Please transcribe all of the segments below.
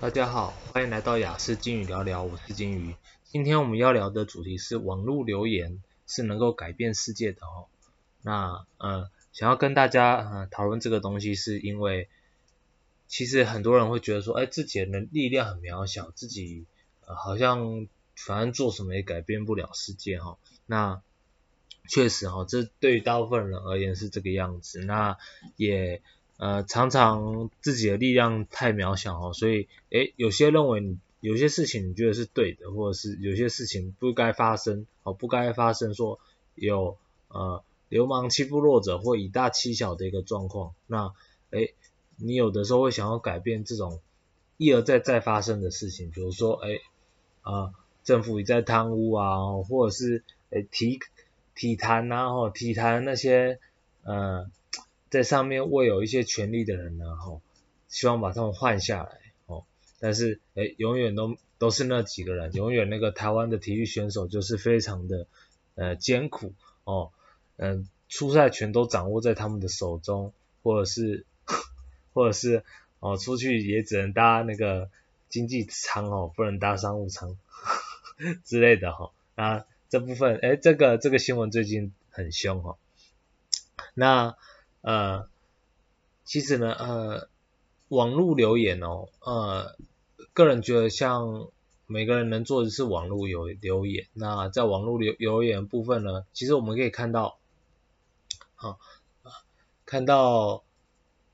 大家好，欢迎来到雅思金鱼聊聊，我是金鱼。今天我们要聊的主题是网络留言是能够改变世界的哦。那呃，想要跟大家呃讨论这个东西，是因为其实很多人会觉得说，哎，自己的力量很渺小，自己好像反正做什么也改变不了世界哈、哦。那确实哈、哦，这对于大部分人而言是这个样子。那也。呃，常常自己的力量太渺小哦，所以，诶，有些认为你有些事情你觉得是对的，或者是有些事情不该发生，哦，不该发生，说有呃流氓欺负弱者或以大欺小的一个状况，那，诶，你有的时候会想要改变这种一而再再发生的事情，比如说，诶，啊、呃，政府一再贪污啊，或者是诶体体坛啊，或体坛那些，呃。在上面握有一些权力的人呢，吼，希望把他们换下来，哦，但是，诶，永远都都是那几个人，永远那个台湾的体育选手就是非常的，呃，艰苦，哦，嗯、呃，出赛权都掌握在他们的手中，或者是，或者是，哦，出去也只能搭那个经济舱哦，不能搭商务舱 之类的，哈、哦，那这部分，诶，这个这个新闻最近很凶，哈、哦，那。呃，其实呢，呃，网络留言哦，呃，个人觉得像每个人能做的是网络有留言。那在网络留留言部分呢，其实我们可以看到，啊，看到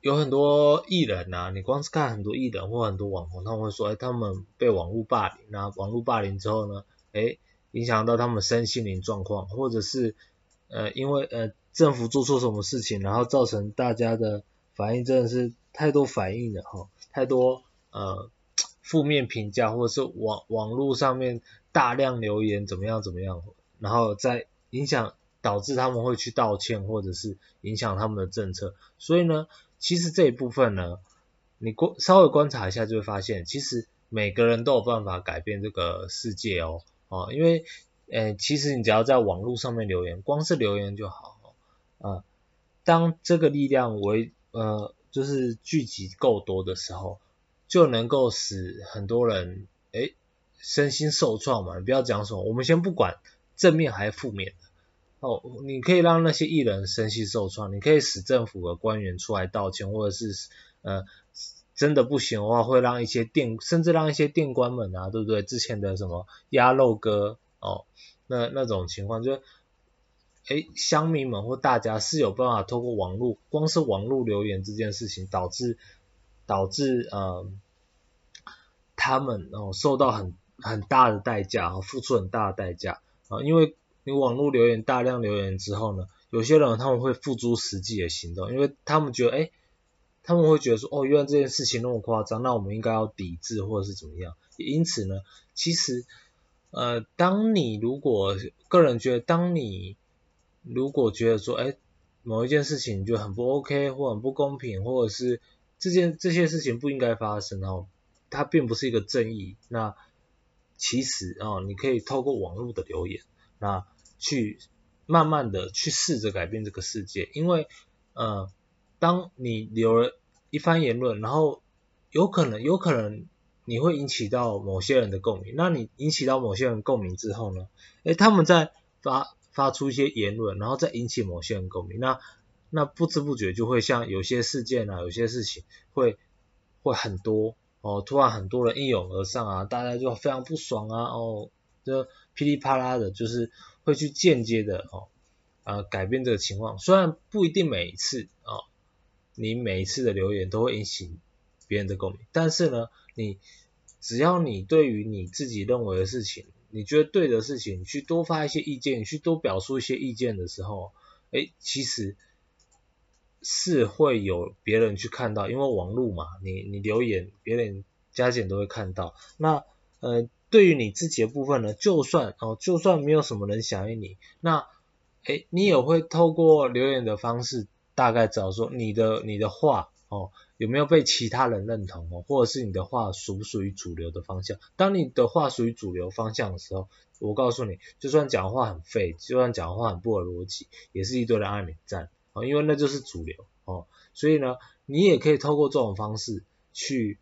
有很多艺人呐、啊，你光是看很多艺人或很多网红，他们会说，哎，他们被网络霸凌，那网络霸凌之后呢，哎，影响到他们身心灵状况，或者是，呃，因为呃。政府做错什么事情，然后造成大家的反应真的是太多反应了哈，太多呃负面评价，或者是网网络上面大量留言怎么样怎么样，然后再影响导致他们会去道歉，或者是影响他们的政策。所以呢，其实这一部分呢，你观稍微观察一下就会发现，其实每个人都有办法改变这个世界哦，哦，因为呃其实你只要在网络上面留言，光是留言就好。啊，当这个力量为呃，就是聚集够多的时候，就能够使很多人诶身心受创嘛。你不要讲什么，我们先不管正面还是负面的哦。你可以让那些艺人身心受创，你可以使政府的官员出来道歉，或者是呃真的不行的话，会让一些店，甚至让一些店官们啊，对不对？之前的什么鸭肉哥哦，那那种情况就。诶，乡民们或大家是有办法透过网络，光是网络留言这件事情，导致导致呃他们哦受到很很大的代价，付出很大的代价。啊，因为你网络留言大量留言之后呢，有些人他们会付诸实际的行动，因为他们觉得诶，他们会觉得说哦，原来这件事情那么夸张，那我们应该要抵制或者是怎么样，因此呢，其实呃，当你如果个人觉得当你如果觉得说，哎，某一件事情就很不 OK，或很不公平，或者是这件这些事情不应该发生哦，它并不是一个正义。那其实哦，你可以透过网络的留言，那去慢慢的去试着改变这个世界。因为呃，当你留了一番言论，然后有可能有可能你会引起到某些人的共鸣。那你引起到某些人共鸣之后呢，哎，他们在发。发出一些言论，然后再引起某些人共鸣，那那不知不觉就会像有些事件啊，有些事情会会很多哦，突然很多人一拥而上啊，大家就非常不爽啊，哦，就噼里啪啦的，就是会去间接的哦，呃，改变这个情况。虽然不一定每一次哦，你每一次的留言都会引起别人的共鸣，但是呢，你只要你对于你自己认为的事情。你觉得对的事情，你去多发一些意见，你去多表述一些意见的时候，诶，其实是会有别人去看到，因为网络嘛，你你留言，别人加减都会看到。那呃，对于你自己的部分呢，就算哦，就算没有什么人响应你，那诶，你也会透过留言的方式，大概知道说你的你的话哦。有没有被其他人认同哦？或者是你的话属不属于主流的方向？当你的话属于主流方向的时候，我告诉你，就算讲话很废，就算讲话很不合逻辑，也是一堆人爱你赞哦，因为那就是主流哦。所以呢，你也可以透过这种方式去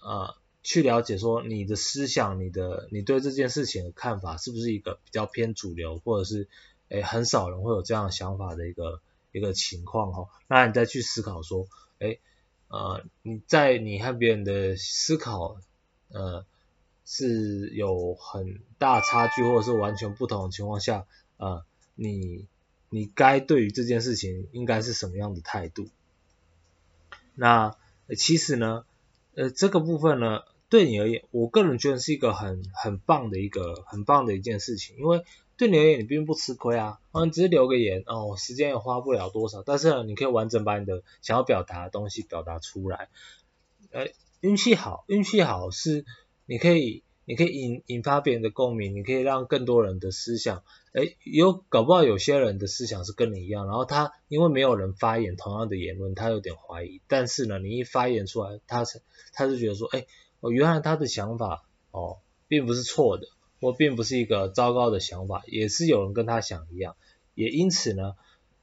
呃去了解说你的思想，你的你对这件事情的看法是不是一个比较偏主流，或者是诶很少人会有这样想法的一个一个情况哈，那你再去思考说，诶呃你在你和别人的思考呃是有很大差距，或者是完全不同的情况下，呃你你该对于这件事情应该是什么样的态度？那其实呢，呃这个部分呢。对你而言，我个人觉得是一个很很棒的一个很棒的一件事情，因为对你而言，你并不吃亏啊，啊，你只是留个言哦，时间也花不了多少，但是呢，你可以完整把你的想要表达的东西表达出来，呃，运气好，运气好是你可以你可以引引发别人的共鸣，你可以让更多人的思想，诶，有搞不好有些人的思想是跟你一样，然后他因为没有人发言同样的言论，他有点怀疑，但是呢，你一发言出来，他是他是觉得说，诶。哦，原来他的想法哦，并不是错的，我并不是一个糟糕的想法，也是有人跟他想一样，也因此呢，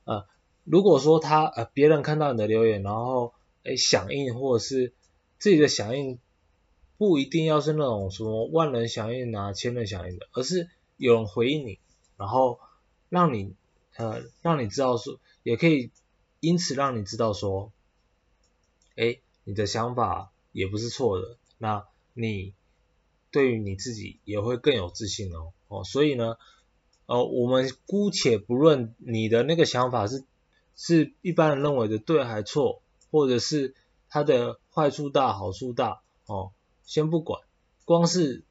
呃，如果说他呃别人看到你的留言，然后诶响应或者是自己的响应，不一定要是那种什么万人响应啊、千人响应的，而是有人回应你，然后让你呃让你知道说，也可以因此让你知道说，诶你的想法也不是错的。那你对于你自己也会更有自信哦，哦，所以呢，呃，我们姑且不论你的那个想法是是一般人认为的对还错，或者是它的坏处大好处大，哦，先不管，光是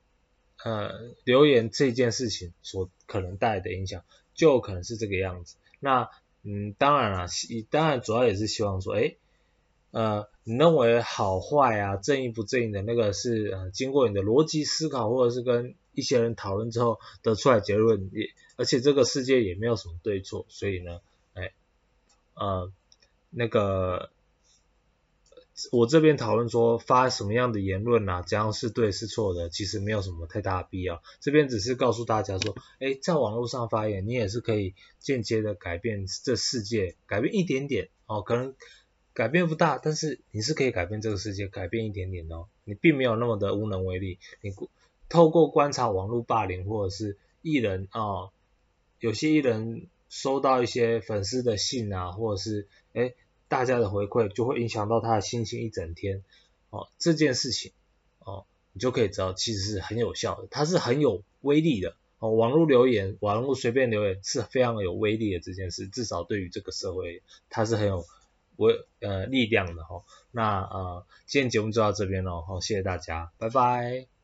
呃留言这件事情所可能带来的影响，就可能是这个样子。那嗯，当然了，当然主要也是希望说，诶呃，你认为好坏啊，正义不正义的那个是呃经过你的逻辑思考，或者是跟一些人讨论之后得出来结论，也而且这个世界也没有什么对错，所以呢，哎，呃，那个我这边讨论说发什么样的言论啊，怎样是对是错的，其实没有什么太大的必要，这边只是告诉大家说，哎，在网络上发言，你也是可以间接的改变这世界，改变一点点哦，可能。改变不大，但是你是可以改变这个世界，改变一点点哦。你并没有那么的无能为力。你透过观察网络霸凌或者是艺人啊、哦，有些艺人收到一些粉丝的信啊，或者是诶大家的回馈，就会影响到他的心情一整天哦。这件事情哦，你就可以知道其实是很有效的，它是很有威力的哦。网络留言，网络随便留言是非常有威力的这件事，至少对于这个社会，它是很有。我呃力量的吼，那呃今天节目就到这边喽，好谢谢大家，拜拜。